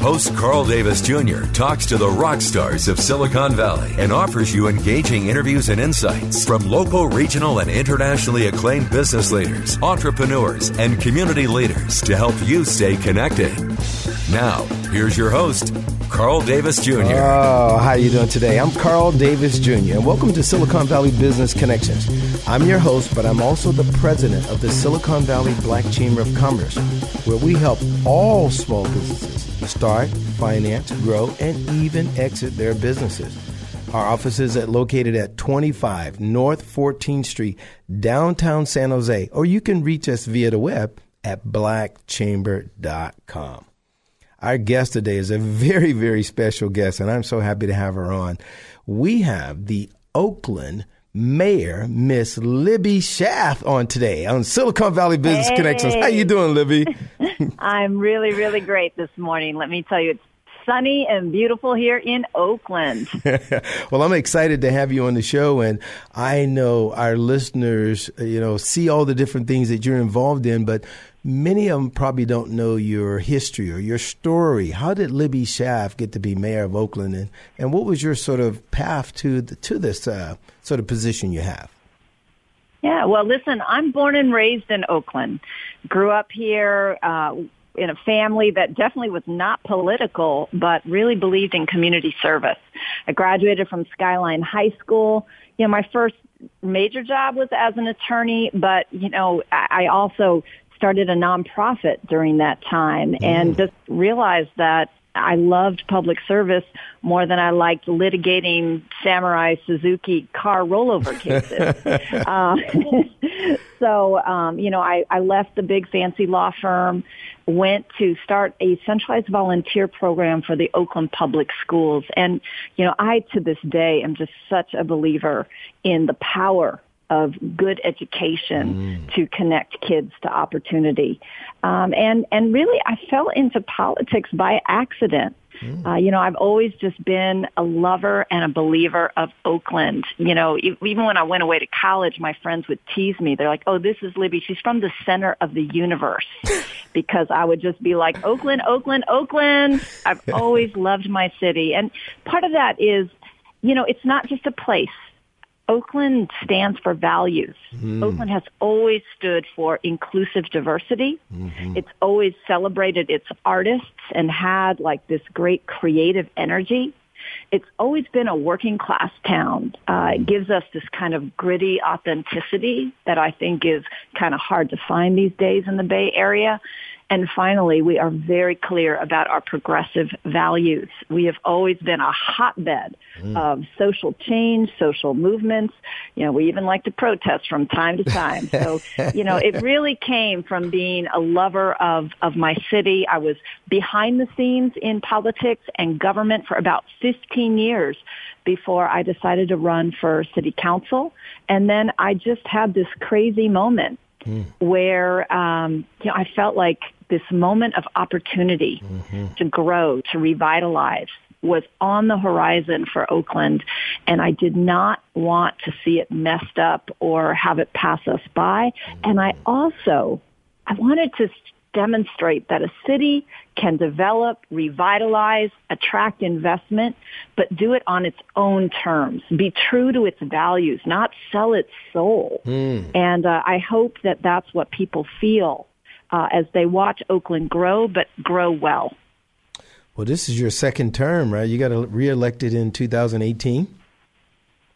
Host Carl Davis Jr. talks to the rock stars of Silicon Valley and offers you engaging interviews and insights from local, regional, and internationally acclaimed business leaders, entrepreneurs, and community leaders to help you stay connected. Now, here's your host, Carl Davis Jr. Oh, how are you doing today? I'm Carl Davis Jr. and welcome to Silicon Valley Business Connections. I'm your host, but I'm also the president of the Silicon Valley Black Chamber of Commerce, where we help all small businesses start, finance, grow, and even exit their businesses. Our office is at, located at 25 North 14th Street, downtown San Jose, or you can reach us via the web at blackchamber.com. Our guest today is a very, very special guest, and I'm so happy to have her on. We have the Oakland Mayor, Miss Libby Schaaf, on today on Silicon Valley Business hey. Connections. How you doing, Libby? I'm really, really great this morning. Let me tell you, it's sunny and beautiful here in Oakland. well, I'm excited to have you on the show, and I know our listeners, you know, see all the different things that you're involved in, but many of them probably don't know your history or your story. How did Libby Schaaf get to be mayor of Oakland, and, and what was your sort of path to the, to this uh, sort of position you have? Yeah, well, listen, I'm born and raised in Oakland. Grew up here uh, in a family that definitely was not political, but really believed in community service. I graduated from Skyline High School. You know, my first major job was as an attorney, but, you know, I also started a nonprofit during that time mm. and just realized that I loved public service more than I liked litigating Samurai Suzuki car rollover cases. uh, so, um, you know, I, I left the big fancy law firm, went to start a centralized volunteer program for the Oakland Public Schools. And, you know, I to this day am just such a believer in the power of good education mm. to connect kids to opportunity. Um, and, and really, I fell into politics by accident. Mm. Uh, you know, I've always just been a lover and a believer of Oakland. You know, even when I went away to college, my friends would tease me. They're like, "Oh, this is Libby. She's from the center of the universe," because I would just be like, "Oakland, Oakland, Oakland." I've always loved my city, and part of that is, you know, it's not just a place. Oakland stands for values. Mm. Oakland has always stood for inclusive diversity. Mm-hmm. It's always celebrated its artists and had like this great creative energy. It's always been a working class town. Uh, it gives us this kind of gritty authenticity that I think is kind of hard to find these days in the Bay Area. And finally, we are very clear about our progressive values. We have always been a hotbed mm. of social change, social movements. You know, we even like to protest from time to time. So, you know, it really came from being a lover of, of my city. I was behind the scenes in politics and government for about 15 years before I decided to run for city council. And then I just had this crazy moment mm. where um, you know I felt like this moment of opportunity mm-hmm. to grow, to revitalize was on the horizon for Oakland and I did not want to see it messed up or have it pass us by. Mm-hmm. And I also, I wanted to demonstrate that a city can develop, revitalize, attract investment, but do it on its own terms. Be true to its values, not sell its soul. Mm. And uh, I hope that that's what people feel uh, as they watch Oakland grow, but grow well. Well, this is your second term, right? You got reelected in 2018.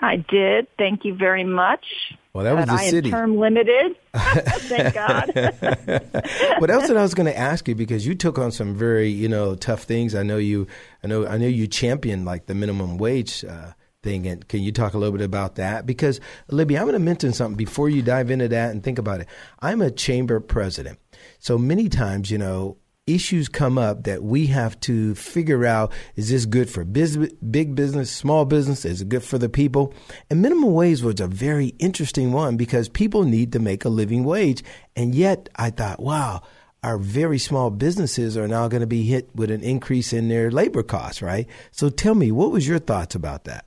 I did. Thank you very much. Well, that was the I city. term limited. Thank God. well, that's what I was going to ask you because you took on some very, you know, tough things. I know you, I know, I know you championed like the minimum wage uh, thing. And can you talk a little bit about that? Because Libby, I'm going to mention something before you dive into that and think about it. I'm a chamber president, so many times, you know, issues come up that we have to figure out is this good for business, big business, small business? Is it good for the people? And minimum wage was a very interesting one because people need to make a living wage. And yet I thought, wow, our very small businesses are now going to be hit with an increase in their labor costs, right? So tell me, what was your thoughts about that?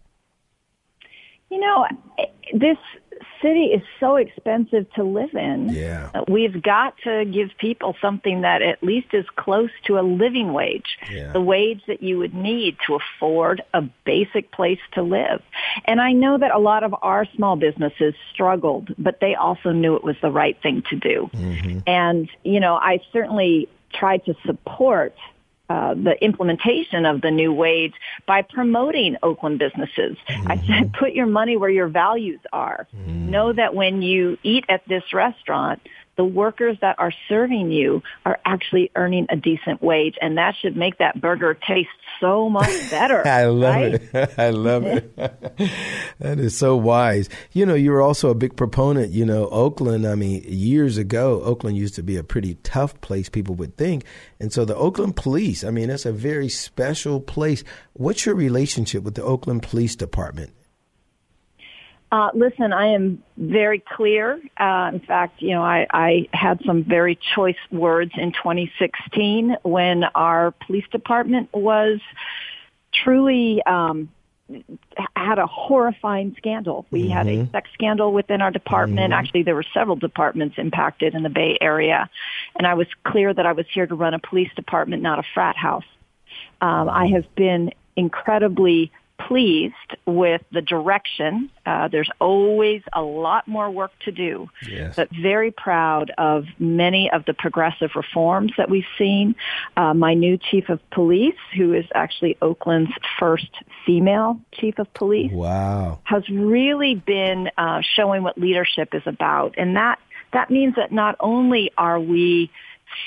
You know, this city is so expensive to live in. Yeah. Uh, we've got to give people something that at least is close to a living wage, Yeah. the wage that you would need to afford a basic place to live. And I know that a lot of our small businesses struggled, but they also knew it was the right thing to do. Mm-hmm. And, you know, I certainly tried to support uh, the implementation of the new wage by promoting Oakland businesses. I said, put your money where your values are. Know that when you eat at this restaurant, the workers that are serving you are actually earning a decent wage, and that should make that burger taste so much better. I love right? it. I love it. that is so wise. You know, you were also a big proponent. You know, Oakland, I mean, years ago, Oakland used to be a pretty tough place, people would think. And so the Oakland Police, I mean, that's a very special place. What's your relationship with the Oakland Police Department? Uh, listen, I am very clear. Uh, in fact, you know, I, I had some very choice words in 2016 when our police department was truly um, had a horrifying scandal. We had a sex scandal within our department. Actually, there were several departments impacted in the Bay Area, and I was clear that I was here to run a police department, not a frat house. Um, I have been incredibly pleased with the direction. Uh, there's always a lot more work to do, Yes. but very proud of many of the progressive reforms that we've seen. Uh, my new chief of police, who is actually Oakland's first female chief of police, Wow. has really been uh, showing what leadership is about, and that that means that not only are we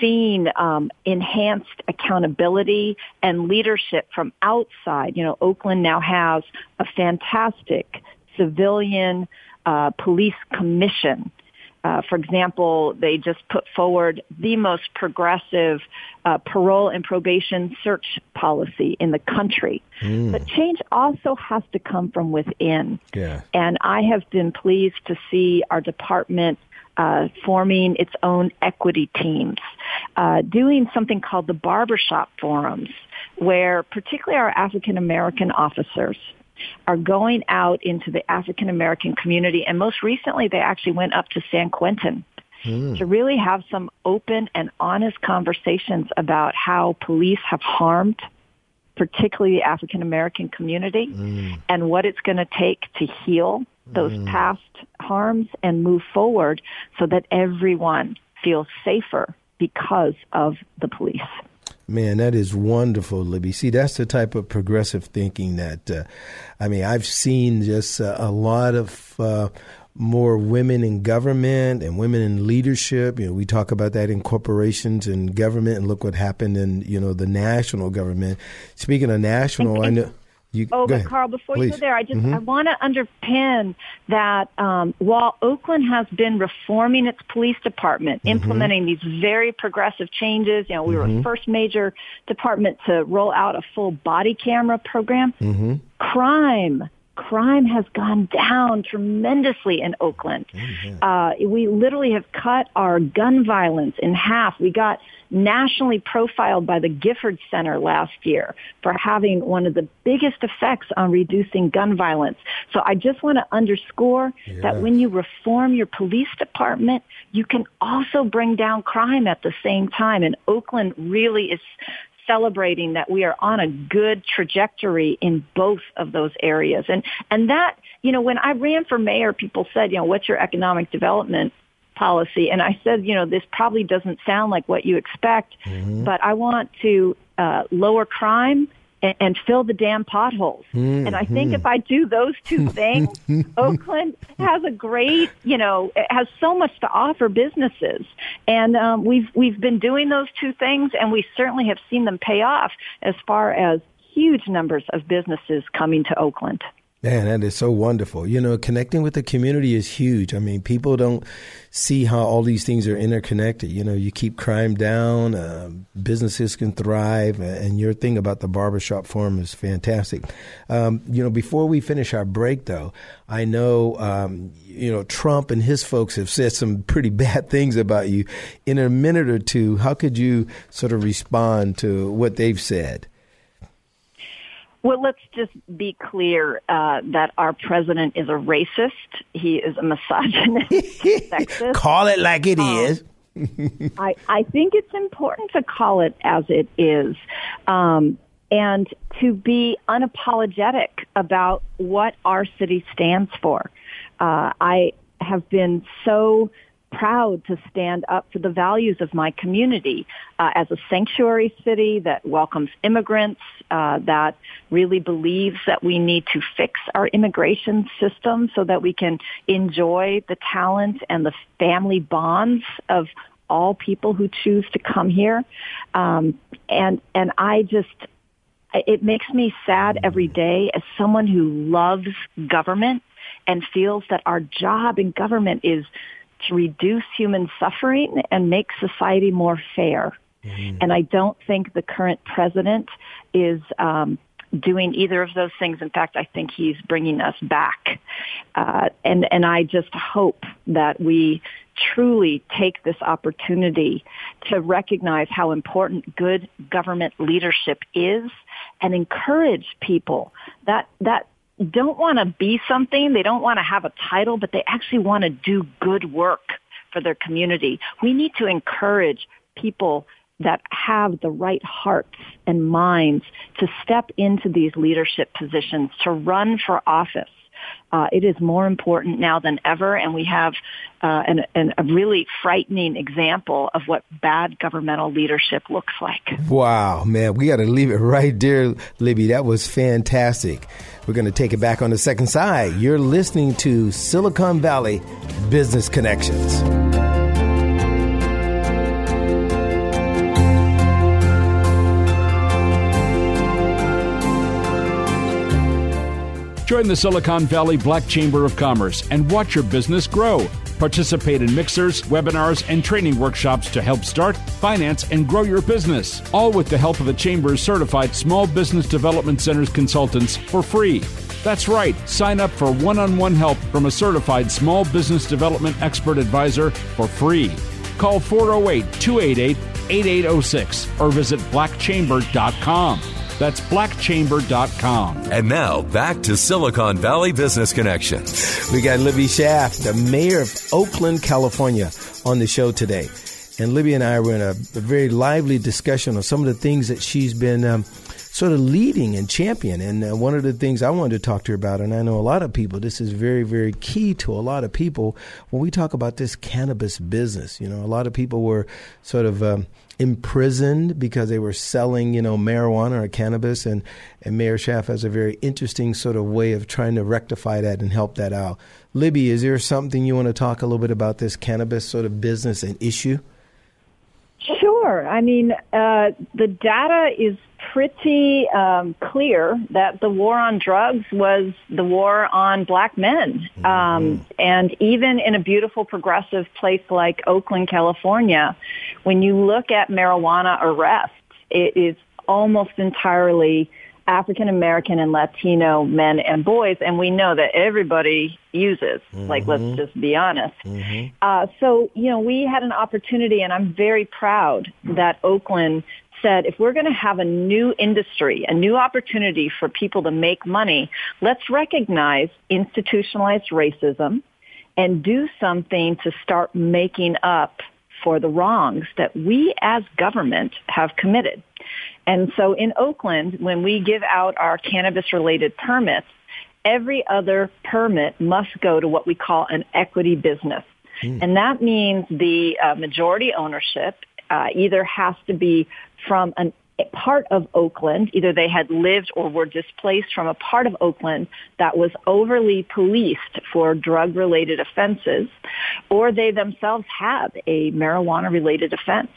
seeing um, enhanced accountability and leadership from outside. You know, Oakland now has a fantastic civilian uh, police commission. Uh, for example, they just put forward the most progressive uh, parole and probation search policy in the country. But change also has to come from within. Yeah. And I have been pleased to see our department uh, forming its own equity teams, uh, doing something called the barbershop forums, where particularly our African American officers are going out into the African American community. And most recently, they actually went up to San Quentin to really have some open and honest conversations about how police have harmed particularly the African American community, and what it's going to take to heal those past harms and move forward so that everyone feels safer because of the police. Man, that is wonderful, Libby. See, that's the type of progressive thinking that, uh, I mean, I've seen just uh, a lot of uh, more women in government and women in leadership. You know, we talk about that in corporations and government, and look what happened in you know the national government. Speaking of national, I know you. Oh, but ahead. Carl, before Please. you go there, I just Mhm. I want to underpin that um, while Oakland has been reforming its police department, Mm-hmm. implementing these very progressive changes, you know, we were the first major department to roll out a full body camera program. Mm-hmm. Crime. Crime has gone down tremendously in Oakland. Uh, we literally have cut our gun violence in half. We got nationally profiled by the Gifford Center last year for having one of the biggest effects on reducing gun violence. So I just want to underscore that when you reform your police department, you can also bring down crime at the same time. And Oakland really is celebrating that we are on a good trajectory in both of those areas. And and that, you know, when I ran for mayor, people said, you know, what's your economic development policy? And I said, you know, this probably doesn't sound like what you expect, but I want to uh, lower crime and, and fill the damn potholes. Mm-hmm. And I think if I do those two things, Oakland has a great, you know, it has so much to offer businesses. And um, we've we've been doing those two things, and we certainly have seen them pay off as far as huge numbers of businesses coming to Oakland. Man, that is so wonderful. You know, connecting with the community is huge. I mean, people don't see how all these things are interconnected. You know, you keep crime down, uh, businesses can thrive, and your thing about the barbershop forum is fantastic. Um, you know, before we finish our break, though, I know, um, you know, Trump and his folks have said some pretty bad things about you. In a minute or two, how could you sort of respond to what they've said? Well, let's just be clear uh, that our president is a racist. He is a misogynist, sexist. Call it like it um, is. I, I think it's important to call it as it is. Um, and to be unapologetic about what our city stands for. Uh, I have been so proud to stand up for the values of my community uh, as a sanctuary city that welcomes immigrants, uh, that really believes that we need to fix our immigration system so that we can enjoy the talent and the family bonds of all people who choose to come here. Um, and and I just it makes me sad every day as someone who loves government and feels that our job in government is to reduce human suffering and make society more fair. Mm-hmm. And I don't think the current president is um, doing either of those things. In fact, I think he's bringing us back. Uh, and and I just hope that we truly take this opportunity to recognize how important good government leadership is and encourage people that that don't want to be something. They don't want to have a title, but they actually want to do good work for their community. We need to encourage people that have the right hearts and minds to step into these leadership positions, to run for office. Uh, it is more important now than ever, and we have uh, an, an, a really frightening example of what bad governmental leadership looks like. Wow, man, we got to leave it right there, Libby. That was fantastic. We're going to take it back on the second side. You're listening to Silicon Valley Business Connections. Join the Silicon Valley Black Chamber of Commerce and watch your business grow. Participate in mixers, webinars, and training workshops to help start, finance, and grow your business. All with the help of the Chamber's certified Small Business Development Centers consultants for free. That's right, sign up for one on one help from a certified small business development expert advisor for free. Call 408 288 8806 or visit blackchamber.com. That's blackchamber.com. And now back to Silicon Valley Business Connections. We got Libby Schaaf, the mayor of Oakland, California, on the show today. And Libby and I were in a, a very lively discussion on some of the things that she's been um, sort of leading and champion. And uh, one of the things I wanted to talk to her about, and I know a lot of people, this is very, very key to a lot of people when we talk about this cannabis business. You know, a lot of people were sort of um, imprisoned because they were selling, you know, marijuana or cannabis. And, and Mayor Schaaf has a very interesting sort of way of trying to rectify that and help that out. Libby, is there something you want to talk a little bit about this cannabis sort of business and issue? Sure. I mean, uh, the data is pretty um, clear that the war on drugs was the war on black men. Mm-hmm. Um, and even in a beautiful progressive place like Oakland, California, when you look at marijuana arrests, it is almost entirely African American and Latino men and boys, and we know that everybody uses. Mm-hmm. Like, let's just be honest. Mm-hmm. Uh, so, you know, we had an opportunity, and I'm very proud that Oakland said, if we're going to have a new industry, a new opportunity for people to make money, let's recognize institutionalized racism and do something to start making up for the wrongs that we as government have committed. And so in Oakland, when we give out our cannabis related permits, every other permit must go to what we call an equity business. Mm. And that means the uh, majority ownership uh, either has to be from an part of Oakland, either they had lived or were displaced from a part of Oakland that was overly policed for drug related offenses, or they themselves have a marijuana related offense.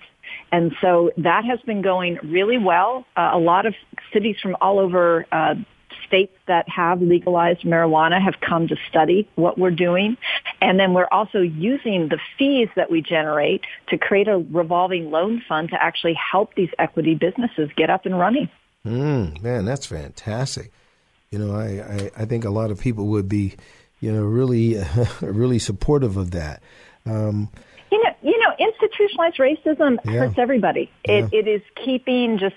And so that has been going really well. Uh, a lot of cities from all over uh, states that have legalized marijuana have come to study what we're doing. And then we're also using the fees that we generate to create a revolving loan fund to actually help these equity businesses get up and running. Mm, man, that's fantastic. You know, I, I, I, think a lot of people would be, you know, really, uh, really supportive of that. Um, you know, you know, institutionalized racism yeah. hurts everybody. It, yeah. it is keeping just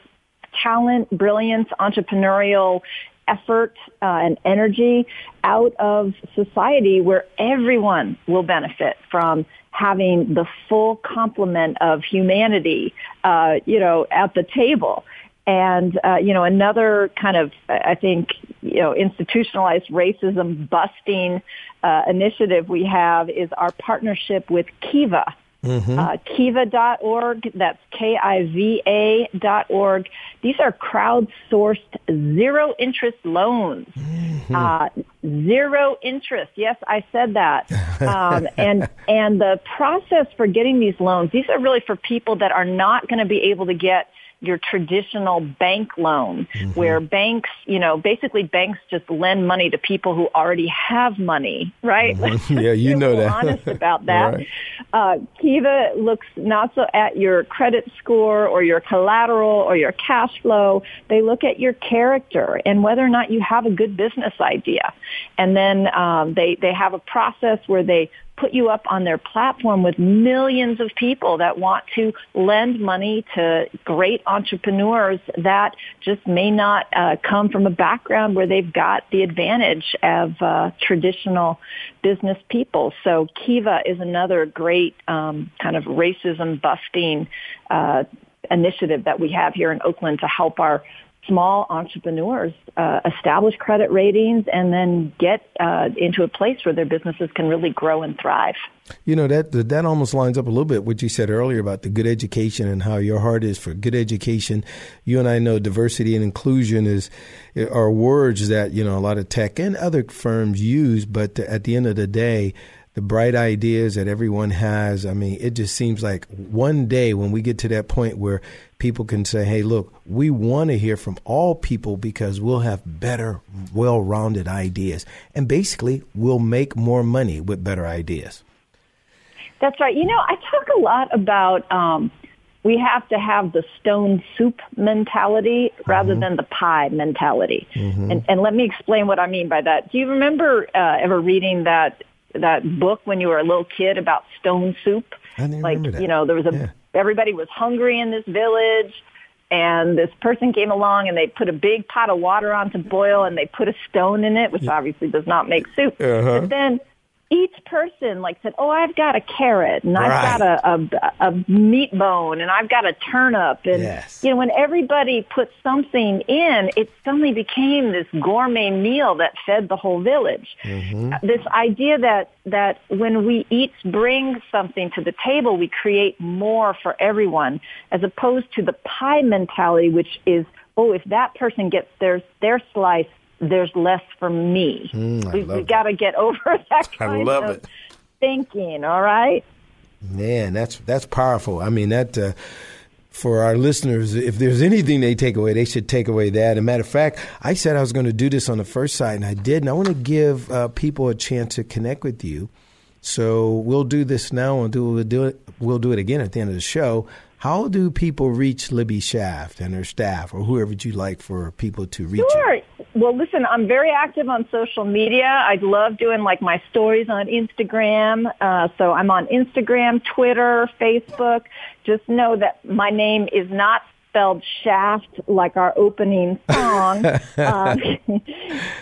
talent, brilliance, entrepreneurial effort uh, and energy out of society where everyone will benefit from having the full complement of humanity, uh, you know, at the table. And, uh, you know, another kind of, I think, you know, institutionalized racism busting uh, initiative we have is our partnership with Kiva, Mm-hmm. Uh, Kiva.org, that's K-I-V-A dot org. These are crowdsourced zero interest loans. Mm-hmm. Uh, zero interest. Yes, I said that. Um, and, and the process for getting these loans, these are really for people that are not going to be able to get your traditional bank loan mm-hmm. where banks, you know, basically banks just lend money to people who already have money, right? Mm-hmm. Yeah, you know that. honest about that. right. uh, Kiva looks not so at your credit score or your collateral or your cash flow. They look at your character and whether or not you have a good business idea. And then um, they, they have a process where they put you up on their platform with millions of people that want to lend money to great entrepreneurs that just may not uh, come from a background where they've got the advantage of uh, traditional business people. So Kiva is another great um, kind of racism busting uh, initiative that we have here in Oakland to help our small entrepreneurs uh, establish credit ratings and then get uh, into a place where their businesses can really grow and thrive. You know that that almost lines up a little bit what you said earlier about the good education and how your heart is for good education. You and I know diversity and inclusion is are words that you know a lot of tech and other firms use, but at the end of the day, the bright ideas that everyone has. I mean, it just seems like one day when we get to that point where people can say, hey, look, we want to hear from all people because we'll have better, well rounded ideas. And basically, we'll make more money with better ideas. That's right. You know, I talk a lot about um, we have to have the stone soup mentality rather mm-hmm. than the pie mentality. Mm-hmm. And, and let me explain what I mean by that. Do you remember uh, ever reading that that book when you were a little kid about stone soup? I like that. you know, there was a yeah. Everybody was hungry in this village and this person came along and they put a big pot of water on to boil and they put a stone in it, which obviously does not make soup. Uh-huh. But then each person like said, "Oh, I've got a carrot and I've got a, a a meat bone and I've got a turnip." And yes. you know, when everybody put something in, it suddenly became this gourmet meal that fed the whole village. Mm-hmm. This idea that that when we each bring something to the table, we create more for everyone, as opposed to the pie mentality, which is, "Oh, if that person gets their their slice." There's less for me. Mm, we, have got to get over that kind of it. thinking. All right. Man, that's that's powerful. I mean that. Uh, for our listeners, if there's anything they take away, they should take away that. As a matter of fact, I said I was going to do this on the first side, and I did. And I want to give uh, people a chance to connect with you. So we'll do this now. Do, we'll do it. We'll do it again at the end of the show. How do people reach Libby Schaaf and her staff, or whoever you'd like for people to reach? Sure. Well, listen, I'm very active on social media. I love doing like my stories on Instagram. Uh, so I'm on Instagram, Twitter, Facebook. Just know that my name is not spelled shaft like our opening song. um,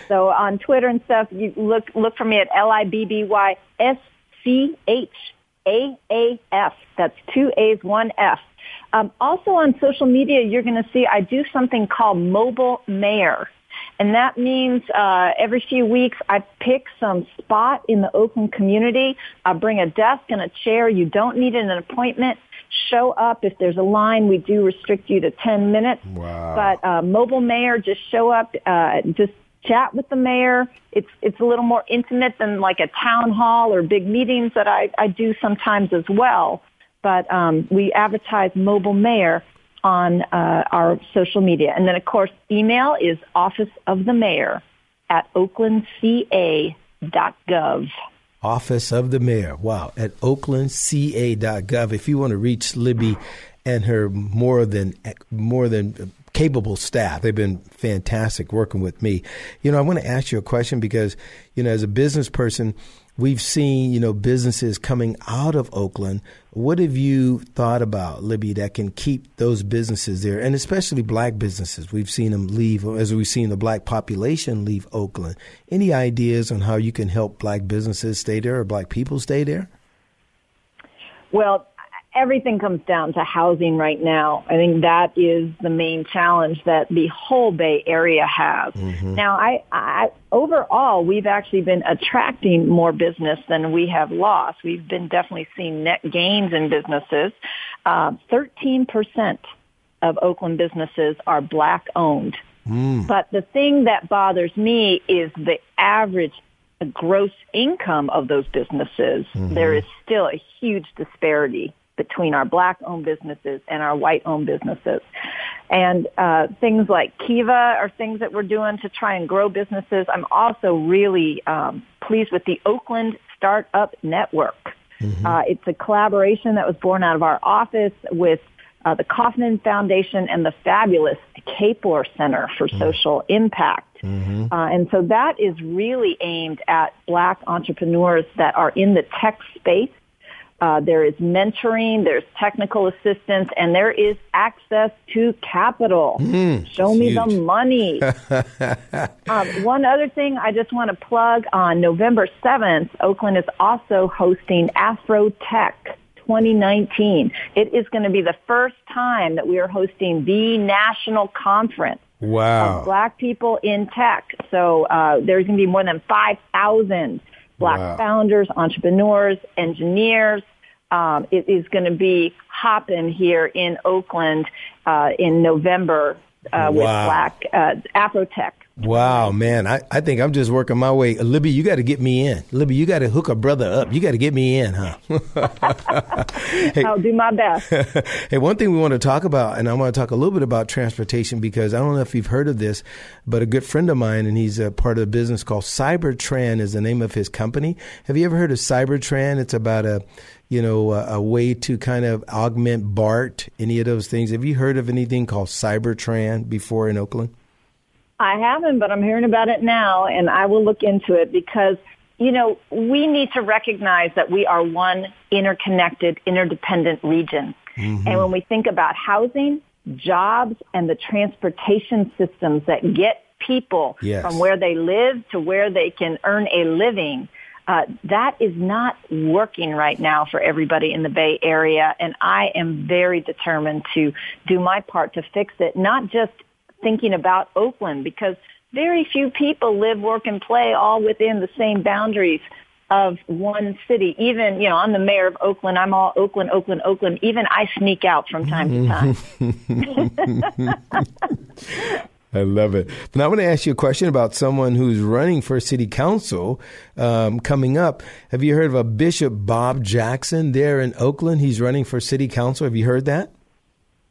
so on Twitter and stuff, you look look for me at L I B B Y S C H A A F. That's two A's, one F. Um, also on social media, you're going to see I do something called Mobile Mayor. And that means uh, every few weeks I pick some spot in the Oakland community. I bring a desk and a chair. You don't need an appointment. show up. If there's a line, we do restrict you to 10 minutes. Wow. But uh, mobile mayor, just show up, uh, just chat with the mayor. It's it's a little more intimate than like a town hall or big meetings that I, I do sometimes as well. But um, we advertise mobile mayor on uh, our social media, and then of course email is office of the mayor at oaklandca.gov. Office of the Mayor. Wow. At oaklandca.gov. If you want to reach Libby and her more than more than capable staff. They've been fantastic working with me. You know, I want to ask you a question because, you know, as a business person, we've seen, you know, businesses coming out of Oakland. What have you thought about, Libby, that can keep those businesses there, and especially black businesses? We've seen them leave, as we've seen the black population leave Oakland. Any ideas on how you can help black businesses stay there or black people stay there? Well, everything comes down to housing right now. I think that is the main challenge that the whole Bay Area has. Mm-hmm. Now, I, I, overall, we've actually been attracting more business than we have lost. We've been definitely seeing net gains in businesses. Uh, 13% of Oakland businesses are black owned. Mm. But the thing that bothers me is the average gross income of those businesses. Mm-hmm. There is still a huge disparity between our black owned businesses and our white owned businesses. And uh, things like Kiva are things that we're doing to try and grow businesses. I'm also really um, pleased with the Oakland Startup Network. Mm-hmm. Uh, it's a collaboration that was born out of our office with uh, the Kauffman Foundation and the fabulous Kapor Center for mm-hmm. Social Impact. Mm-hmm. Uh, and so that is really aimed at black entrepreneurs that are in the tech space uh, there is mentoring, there's technical assistance, and there is access to capital. Mm, Show me huge. the money. um, one other thing I just want to plug on November 7th, Oakland is also hosting Afrotech 2019. It is going to be the first time that we are hosting the national conference. Wow. Of black people in tech. So uh, there's going to be more than 5,000 black wow. founders, entrepreneurs, engineers, um, it is going to be hopping here in Oakland uh, in November uh, with. Black uh, Afrotech. Wow, man. I, I think I'm just working my way. Uh, Libby, you got to get me in. Libby, you got to hook a brother up. You got to get me in, huh? hey, I'll do my best. hey, one thing we want to talk about, and I want to talk a little bit about transportation because I don't know if you've heard of this, but a good friend of mine, and he's a part of a business called Cybertran is the name of his company. Have you ever heard of Cybertran? It's about a you know, a, a, way to kind of augment BART, any of those things. Have you heard of anything called Cybertran before in Oakland? I haven't, but I'm hearing about it now, and I will look into it because, you know, we need to recognize that we are one interconnected, interdependent region. Mm-hmm. And when we think about housing, jobs, and the transportation systems that get people yes. from where they live to where they can earn a living, uh, that is not working right now for everybody in the Bay Area, and I am very determined to do my part to fix it. Not just thinking about Oakland, because very few people live, work, and play all within the same boundaries of one city. Even, you know, I'm the mayor of Oakland. I'm all Oakland, Oakland, Oakland. Even I sneak out from time to time. I love it. Now, I want to ask you a question about someone who's running for city council um, coming up. Have you heard of a Bishop Bob Jackson there in Oakland? He's running for city council. Have you heard that?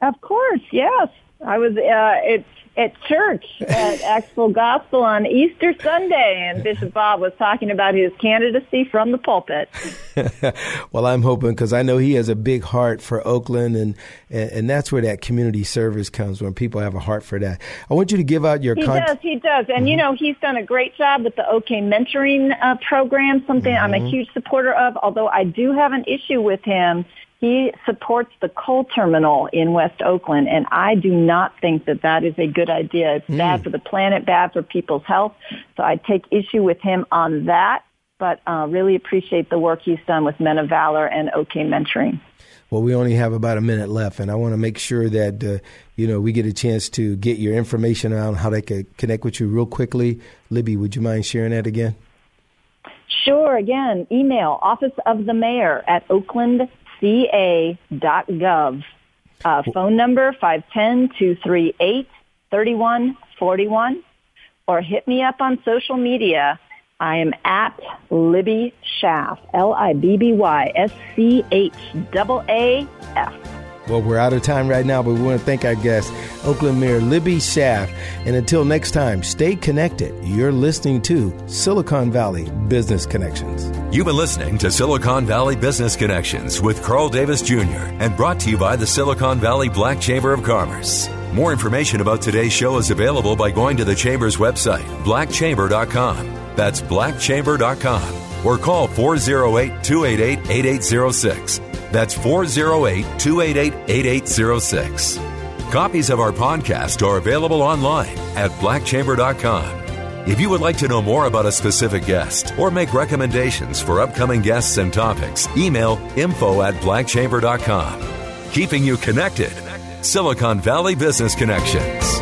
Of course, yes. I was. Uh, it's at church at Acts Full Gospel on Easter Sunday, and Bishop Bob was talking about his candidacy from the pulpit. well, I'm hoping because I know he has a big heart for Oakland, and, and, and that's where that community service comes when people have a heart for that. I want you to give out your. He does. He does, and mm-hmm. you know he's done a great job with the OK Mentoring uh, program. Something mm-hmm. I'm a mm-hmm. huge supporter of. Although I do have an issue with him he supports the coal terminal in West Oakland, and I do not think that that is a good idea. It's mm. bad for the planet, bad for people's health. So I take issue with him on that, but uh, really appreciate the work he's done with Men of Valor and OK Mentoring. Well, we only have about a minute left, and I want to make sure that uh, you know we get a chance to get your information on how they can connect with you real quickly. Libby, would you mind sharing that again? Sure. Again, email office of the mayor at oaklandca.gov. Uh, phone number 510-238-3141 or hit me up on social media. I am at Libby Schaaf, L-I-B-B-Y-S-C-H-A-A-F. Well, we're out of time right now, but we want to thank our guest, Oakland Mayor Libby Schaaf. And until next time, stay connected. You're listening to Silicon Valley Business Connections. You've been listening to Silicon Valley Business Connections with Carl Davis Jr. and brought to you by the Silicon Valley Black Chamber of Commerce. More information about today's show is available by going to the Chamber's website, blackchamber.com. That's blackchamber.com or call 408 288 8806. That's 408 288 8806. Copies of our podcast are available online at blackchamber.com. If you would like to know more about a specific guest or make recommendations for upcoming guests and topics, email info at blackchamber.com. Keeping you connected. Silicon Valley Business Connections.